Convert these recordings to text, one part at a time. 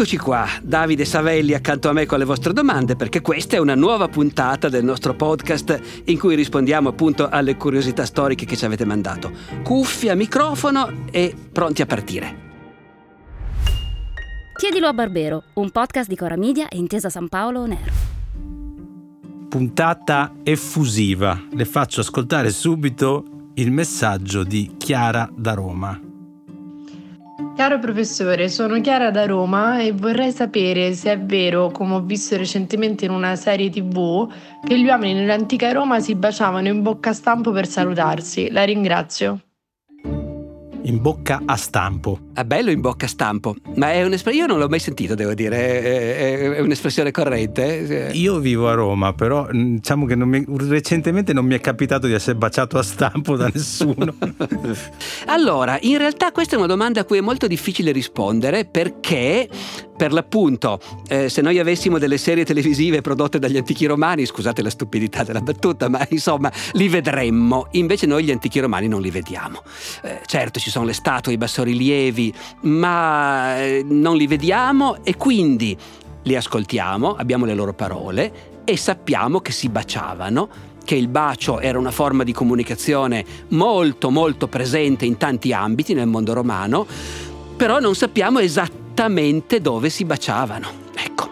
Eccoci qua, Davide Savelli accanto a me con le vostre domande perché questa è una nuova puntata del nostro podcast in cui rispondiamo appunto alle curiosità storiche che ci avete mandato. Cuffia, microfono e pronti a partire. Chiedilo a Barbero, un podcast di Cora Media e Intesa San Paolo On Air. Puntata effusiva. Le faccio ascoltare subito il messaggio di Chiara da Roma. Caro professore, sono Chiara da Roma e vorrei sapere se è vero, come ho visto recentemente in una serie tv, che gli uomini nell'antica Roma si baciavano in bocca stampo per salutarsi. La ringrazio in bocca a stampo. Ah, bello in bocca a stampo, ma è un'espressione, io non l'ho mai sentito, devo dire, è, è un'espressione corrente? Io vivo a Roma, però mm, diciamo che non mi, recentemente non mi è capitato di essere baciato a stampo da nessuno. allora, in realtà questa è una domanda a cui è molto difficile rispondere perché per l'appunto, eh, se noi avessimo delle serie televisive prodotte dagli antichi romani, scusate la stupidità della battuta, ma insomma li vedremmo, invece noi gli antichi romani non li vediamo. Eh, certo ci sono le statue, i bassorilievi, ma eh, non li vediamo e quindi li ascoltiamo, abbiamo le loro parole e sappiamo che si baciavano che il bacio era una forma di comunicazione molto molto presente in tanti ambiti nel mondo romano, però non sappiamo esattamente esattamente dove si baciavano. Ecco.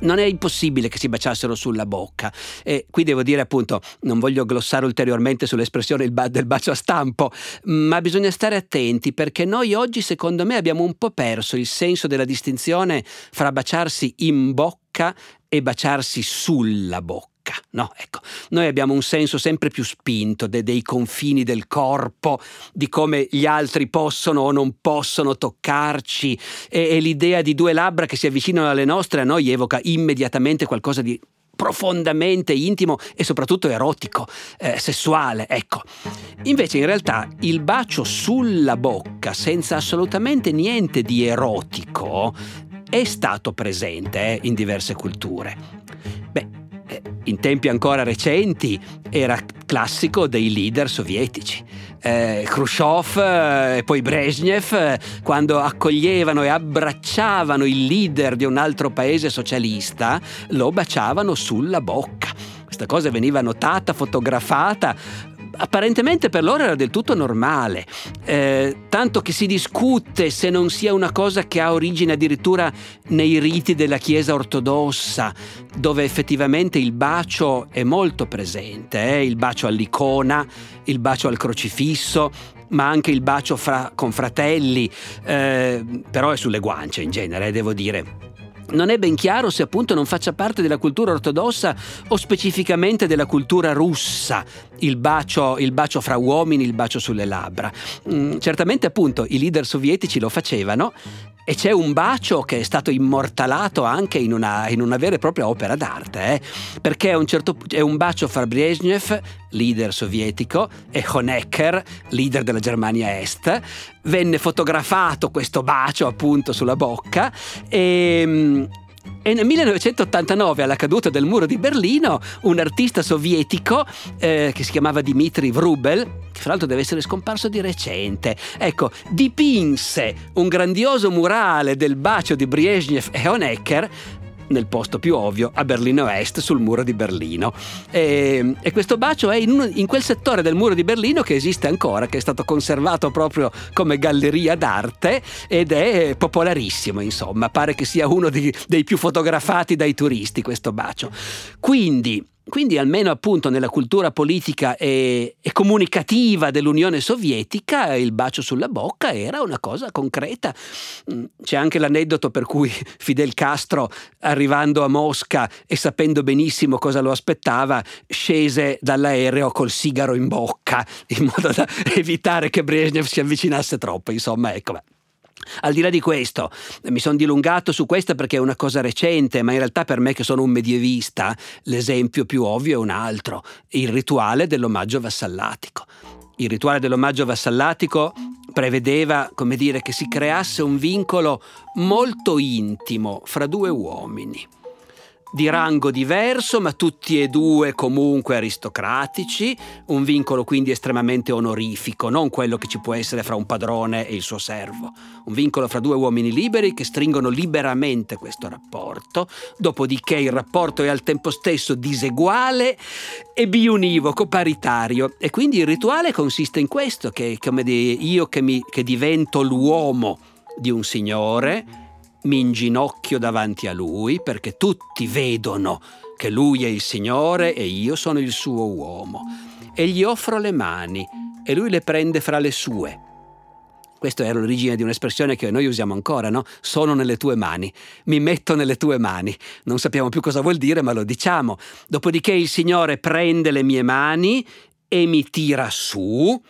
Non è impossibile che si baciassero sulla bocca. E qui devo dire appunto, non voglio glossare ulteriormente sull'espressione del bacio a stampo, ma bisogna stare attenti perché noi oggi secondo me abbiamo un po' perso il senso della distinzione fra baciarsi in bocca e baciarsi sulla bocca tocca. No, ecco, noi abbiamo un senso sempre più spinto de- dei confini del corpo, di come gli altri possono o non possono toccarci e-, e l'idea di due labbra che si avvicinano alle nostre a noi evoca immediatamente qualcosa di profondamente intimo e soprattutto erotico, eh, sessuale, ecco. Invece in realtà il bacio sulla bocca senza assolutamente niente di erotico è stato presente eh, in diverse culture. Beh, in tempi ancora recenti era classico dei leader sovietici. Eh, Khrushchev eh, e poi Brezhnev, eh, quando accoglievano e abbracciavano il leader di un altro paese socialista, lo baciavano sulla bocca. Questa cosa veniva notata, fotografata, apparentemente per loro era del tutto normale, eh, tanto che si discute se non sia una cosa che ha origine addirittura nei riti della Chiesa ortodossa, dove effettivamente il bacio è molto presente, eh? il bacio all'icona, il bacio al crocifisso, ma anche il bacio fra, con fratelli, eh, però è sulle guance in genere, devo dire. Non è ben chiaro se appunto non faccia parte della cultura ortodossa o specificamente della cultura russa, il bacio, il bacio fra uomini, il bacio sulle labbra. Mm, certamente appunto i leader sovietici lo facevano e c'è un bacio che è stato immortalato anche in una, in una vera e propria opera d'arte, eh? perché è un, certo, è un bacio fra Brezhnev, leader sovietico, e Honecker, leader della Germania Est. Venne fotografato questo bacio appunto sulla bocca e e nel 1989, alla caduta del muro di Berlino, un artista sovietico eh, che si chiamava Dmitry Vrubel, che fra l'altro deve essere scomparso di recente, ecco, dipinse un grandioso murale del bacio di Brezhnev e Honecker nel posto più ovvio, a Berlino Est, sul muro di Berlino. E, e questo bacio è in, un, in, quel settore del muro di Berlino che esiste ancora, che è stato conservato proprio come galleria d'arte ed è popolarissimo, insomma, pare che sia uno di, dei più fotografati dai turisti questo bacio. Quindi quindi almeno appunto nella cultura politica e, e, comunicativa dell'Unione Sovietica il bacio sulla bocca era una cosa concreta. Mm, c'è anche l'aneddoto per cui Fidel Castro, arrivando a Mosca e sapendo benissimo cosa lo aspettava, scese dall'aereo col sigaro in bocca in modo da evitare che Brezhnev si avvicinasse troppo. Insomma, ecco. Al di là di questo, mi sono dilungato su questa perché è una cosa recente, ma in realtà per me che sono un medievista, l'esempio più ovvio è un altro, il rituale dell'omaggio vassallatico. Il rituale dell'omaggio vassallatico prevedeva, come dire, che si creasse un vincolo molto intimo fra due uomini di rango diverso, ma tutti e due comunque aristocratici, un vincolo quindi estremamente onorifico, non quello che ci può essere fra un padrone e il suo servo, un vincolo fra due uomini liberi che stringono liberamente questo rapporto, dopodiché il rapporto è al tempo stesso diseguale e biunivoco, paritario, e quindi il rituale consiste in questo, che come io che, mi, che divento l'uomo di un signore, mi inginocchio davanti a lui perché tutti vedono che lui è il Signore e io sono il suo uomo. E gli offro le mani e lui le prende fra le sue. Questa era l'origine di un'espressione che noi usiamo ancora, no? Sono nelle tue mani, mi metto nelle tue mani. Non sappiamo più cosa vuol dire, ma lo diciamo. Dopodiché il Signore prende le mie mani e mi tira su,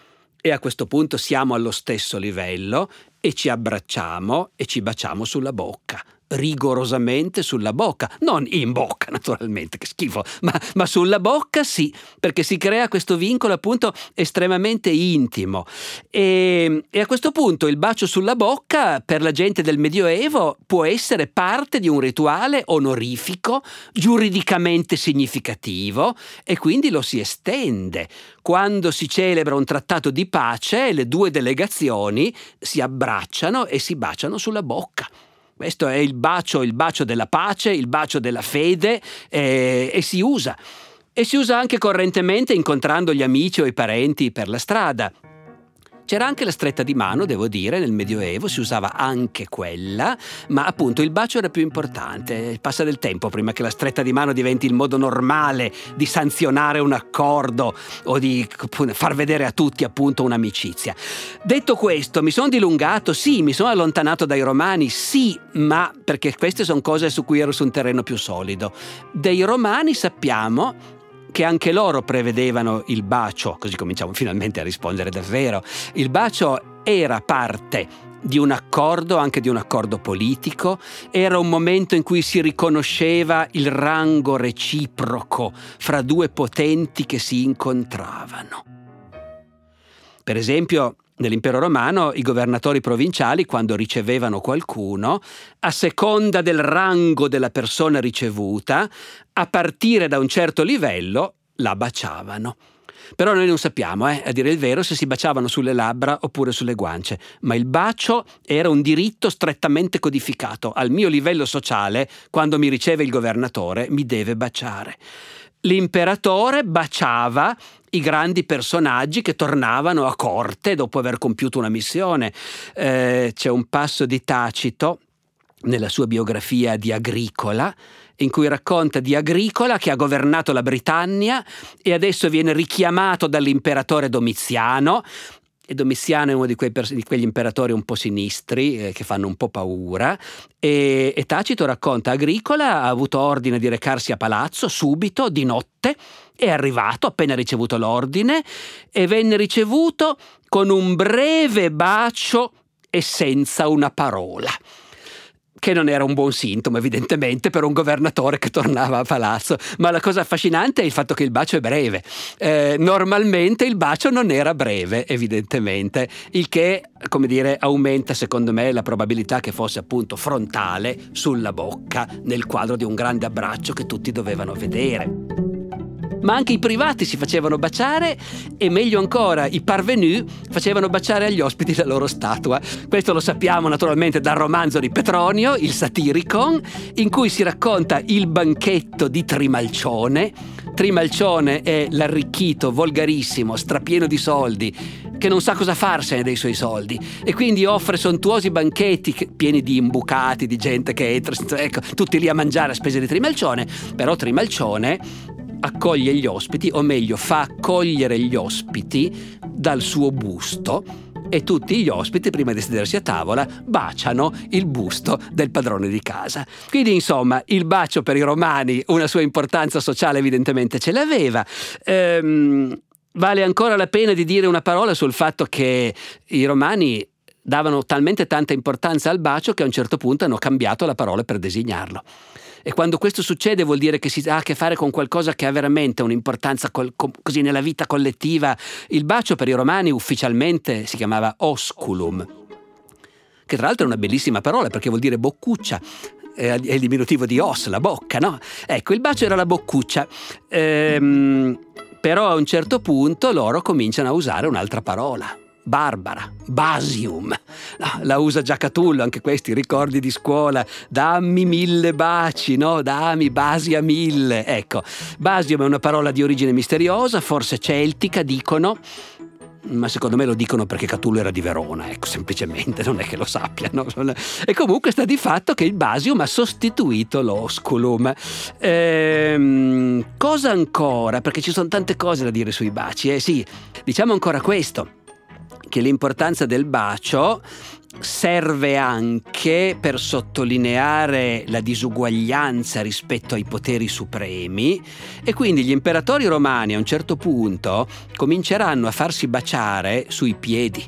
e a questo punto siamo allo stesso livello e ci abbracciamo e ci baciamo sulla bocca rigorosamente sulla bocca, non in bocca naturalmente, che schifo, ma, ma, sulla bocca sì, perché si crea questo vincolo appunto estremamente intimo. E, e, a questo punto il bacio sulla bocca per la gente del Medioevo può essere parte di un rituale onorifico, giuridicamente significativo e quindi lo si estende. Quando si celebra un trattato di pace, le due delegazioni si abbracciano e si baciano sulla bocca. Questo è il bacio, il bacio della pace, il bacio della fede eh, e si usa. E si usa anche correntemente incontrando gli amici o i parenti per la strada. C'era anche la stretta di mano, devo dire, nel Medioevo si usava anche quella, ma appunto il bacio era più importante. Passa del tempo prima che la stretta di mano diventi il modo normale di sanzionare un accordo o di far vedere a tutti appunto un'amicizia. Detto questo, mi sono dilungato, sì, mi sono allontanato dai romani, sì, ma perché queste sono cose su cui ero su un terreno più solido. Dei romani sappiamo che anche loro prevedevano il bacio, così cominciamo finalmente a rispondere davvero. Il bacio era parte di un accordo, anche di un accordo politico, era un momento in cui si riconosceva il rango reciproco fra due potenti che si incontravano. Per esempio, Nell'impero romano i governatori provinciali, quando ricevevano qualcuno, a seconda del rango della persona ricevuta, a partire da un certo livello, la baciavano. Però noi non sappiamo, eh, a dire il vero, se si baciavano sulle labbra oppure sulle guance, ma il bacio era un diritto strettamente codificato. Al mio livello sociale, quando mi riceve il governatore, mi deve baciare l'imperatore baciava i grandi personaggi che tornavano a corte dopo aver compiuto una missione. Eh, c'è un passo di Tacito nella sua biografia di Agricola in cui racconta di Agricola che ha governato la Britannia e adesso viene richiamato dall'imperatore Domiziano e Domiziano è uno di, quei, di, quegli imperatori un po' sinistri eh, che fanno un po' paura. E, e Tacito racconta Agricola ha avuto ordine di recarsi a palazzo subito, di notte, è arrivato appena ricevuto l'ordine e venne ricevuto con un breve bacio e senza una parola che non era un buon sintomo evidentemente per un governatore che tornava a palazzo, ma la cosa affascinante è il fatto che il bacio è breve. Eh, normalmente il bacio non era breve, evidentemente, il che, come dire, aumenta secondo me la probabilità che fosse appunto frontale sulla bocca nel quadro di un grande abbraccio che tutti dovevano vedere ma anche i privati si facevano baciare e meglio ancora i parvenu facevano baciare agli ospiti la loro statua. Questo lo sappiamo naturalmente dal romanzo di Petronio, il Satiricon, in cui si racconta il banchetto di Trimalcione. Trimalcione è l'arricchito, volgarissimo, strapieno di soldi, che non sa cosa farsene dei suoi soldi e quindi offre sontuosi banchetti pieni di imbucati, di gente che entra, ecco, tutti lì a mangiare a spese di Trimalcione, però Trimalcione accoglie gli ospiti, o meglio fa accogliere gli ospiti dal suo busto e tutti gli ospiti, prima di sedersi a tavola, baciano il busto del padrone di casa. Quindi, insomma, il bacio per i romani una sua importanza sociale evidentemente ce l'aveva. Ehm, vale ancora la pena di dire una parola sul fatto che i romani davano talmente tanta importanza al bacio che a un certo punto hanno cambiato la parola per designarlo. E quando questo succede vuol dire che si ha a che fare con qualcosa che ha veramente un'importanza col, co, così nella vita collettiva. Il bacio per i romani ufficialmente si chiamava osculum, che tra l'altro è una bellissima parola perché vuol dire boccuccia. è il diminutivo di os, la bocca, no? Ecco, il bacio era la boccuccia. Ehm, però a un certo punto loro cominciano a usare un'altra parola. Barbara, Basium. No, la usa già Catullo, anche questi ricordi di scuola. Dammi mille baci, no? Dammi Basia mille. Ecco, Basium è una parola di origine misteriosa, forse celtica, dicono ma secondo me lo dicono perché Catullo era di Verona, ecco, semplicemente, non è che lo sappiano. E comunque sta di fatto che il Basium ha sostituito l'Osculum. Ehm, cosa ancora? Perché ci sono tante cose da dire sui baci, eh sì, diciamo ancora questo, che l'importanza del bacio serve anche per sottolineare la disuguaglianza rispetto ai poteri supremi e quindi gli imperatori romani a un certo punto cominceranno a farsi baciare sui piedi.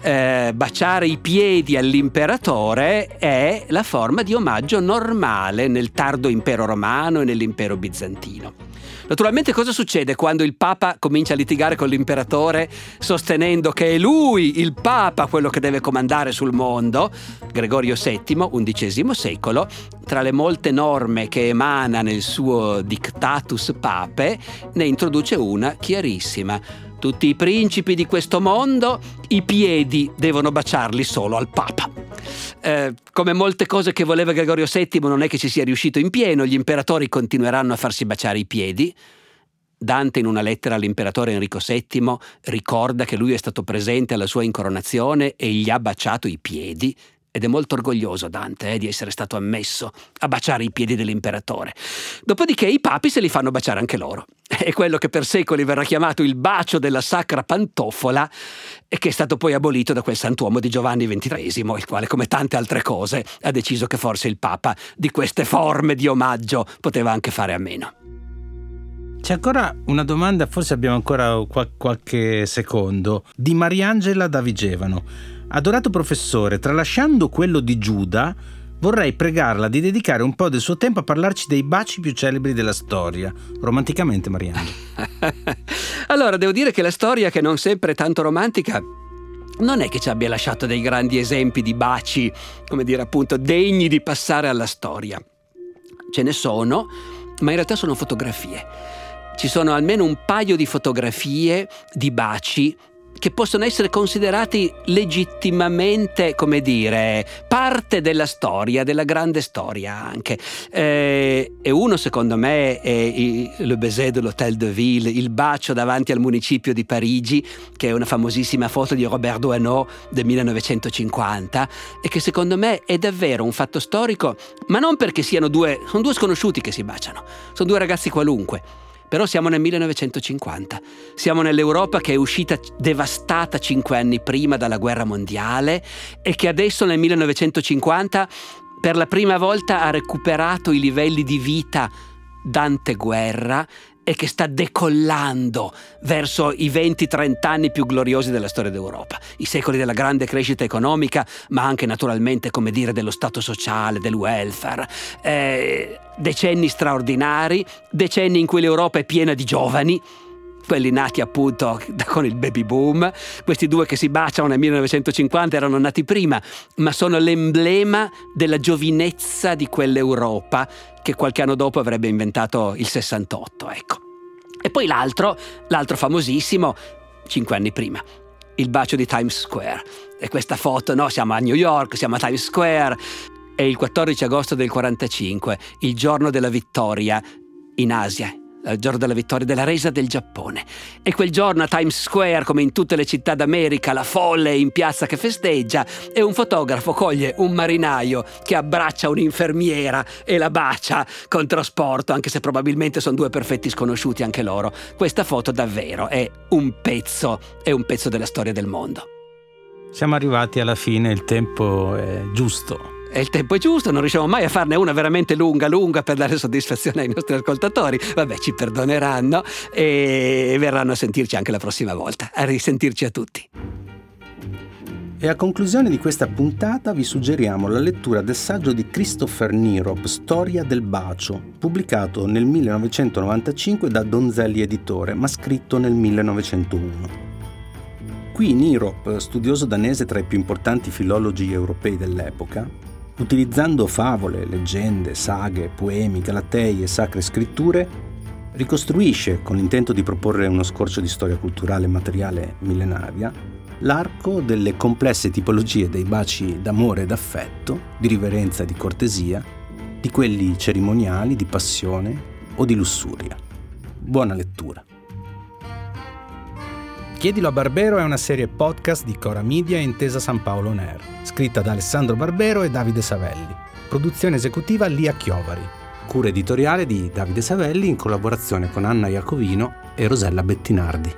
Eh, baciare i piedi all'imperatore è la forma di omaggio normale nel tardo impero romano e nell'impero bizantino. Naturalmente cosa succede quando il Papa comincia a litigare con l'imperatore sostenendo che è lui, il Papa, quello che deve comandare sul mondo? Gregorio VII, XI secolo, tra le molte norme che emana nel suo Dictatus Pape, ne introduce una chiarissima. Tutti i principi di questo mondo, i piedi devono baciarli solo al Papa. Eh, come molte cose che voleva Gregorio VII non è che ci sia riuscito in pieno, gli imperatori continueranno a farsi baciare i piedi. Dante in una lettera all'imperatore Enrico VII ricorda che lui è stato presente alla sua incoronazione e gli ha baciato i piedi ed è molto orgoglioso Dante eh, di essere stato ammesso a baciare i piedi dell'imperatore. Dopodiché i papi se li fanno baciare anche loro. È quello che per secoli verrà chiamato il bacio della sacra pantofola e che è stato poi abolito da quel santuomo di Giovanni XXIII, il quale, come tante altre cose, ha deciso che forse il Papa di queste forme di omaggio poteva anche fare a meno. C'è ancora una domanda, forse abbiamo ancora qualche secondo, di Mariangela da Vigevano. Adorato professore, tralasciando quello di Giuda, vorrei pregarla di dedicare un po' del suo tempo a parlarci dei baci più celebri della storia. Romanticamente, Mariano. allora, devo dire che la storia, che non sempre è tanto romantica, non è che ci abbia lasciato dei grandi esempi di baci, come dire appunto, degni di passare alla storia. Ce ne sono, ma in realtà sono fotografie. Ci sono almeno un paio di fotografie di baci che possono essere considerati legittimamente, come dire, parte della storia, della grande storia anche. Eh, e uno, secondo me, è il, Le baiser de l'Hôtel de Ville, il bacio davanti al municipio di Parigi, che è una famosissima foto di Robert Doisneau del 1950 e che secondo me è davvero un fatto storico, ma non perché siano due, sono due sconosciuti che si baciano, sono due ragazzi qualunque però siamo nel 1950, siamo nell'Europa che è uscita devastata cinque anni prima dalla guerra mondiale e che adesso nel 1950 per la prima volta ha recuperato i livelli di vita d'anteguerra e che sta decollando verso i 20-30 anni più gloriosi della storia d'Europa, i secoli della grande crescita economica, ma anche naturalmente, come dire, dello stato sociale, del welfare. Eh, decenni straordinari, decenni in cui l'Europa è piena di giovani, quelli nati appunto con il baby boom, questi due che si baciano nel 1950 erano nati prima, ma sono l'emblema della giovinezza di quell'Europa che qualche anno dopo avrebbe inventato il 68, ecco. E poi l'altro, l'altro famosissimo, cinque anni prima, il bacio di Times Square. E questa foto, no, siamo a New York, siamo a Times Square, è il 14 agosto del 45, il giorno della vittoria in Asia, il giorno della vittoria della resa del Giappone. E quel giorno a Times Square, come in tutte le città d'America, la folle è in piazza che festeggia e un fotografo coglie un marinaio che abbraccia un'infermiera e la bacia con trasporto, anche se probabilmente sono due perfetti sconosciuti anche loro. Questa foto davvero è un pezzo, è un pezzo della storia del mondo. Siamo arrivati alla fine, il tempo è giusto e il tempo è giusto, non riusciamo mai a farne una veramente lunga, lunga per dare soddisfazione ai nostri ascoltatori. Vabbè, ci perdoneranno e verranno a sentirci anche la prossima volta. A risentirci a tutti. E a conclusione di questa puntata vi suggeriamo la lettura del saggio di Christopher Nirop, Storia del bacio, pubblicato nel 1995 da Donzelli Editore, ma scritto nel 1901. Qui Nirop, studioso danese tra i più importanti filologi europei dell'epoca, Utilizzando favole, leggende, saghe, poemi, galatei e sacre scritture, ricostruisce, con l'intento di proporre uno scorcio di storia culturale e materiale millenaria, l'arco delle complesse tipologie dei baci d'amore e d'affetto, di riverenza e di cortesia, di quelli cerimoniali, di passione o di lussuria. Buona lettura. Chiedilo a Barbero è una serie podcast di Cora Media e Intesa San Paolo On Air, scritta da Alessandro Barbero e Davide Savelli. Produzione esecutiva Lia Chiovari. Cura editoriale di Davide Savelli in collaborazione con Anna Iacovino e Rosella Bettinardi.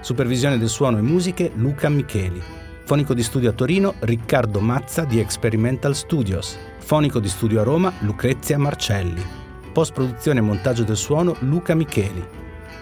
Supervisione del suono e musiche Luca Micheli. Fonico di studio a Torino Riccardo Mazza di Experimental Studios. Fonico di studio a Roma Lucrezia Marcelli. Post produzione e montaggio del suono Luca Micheli.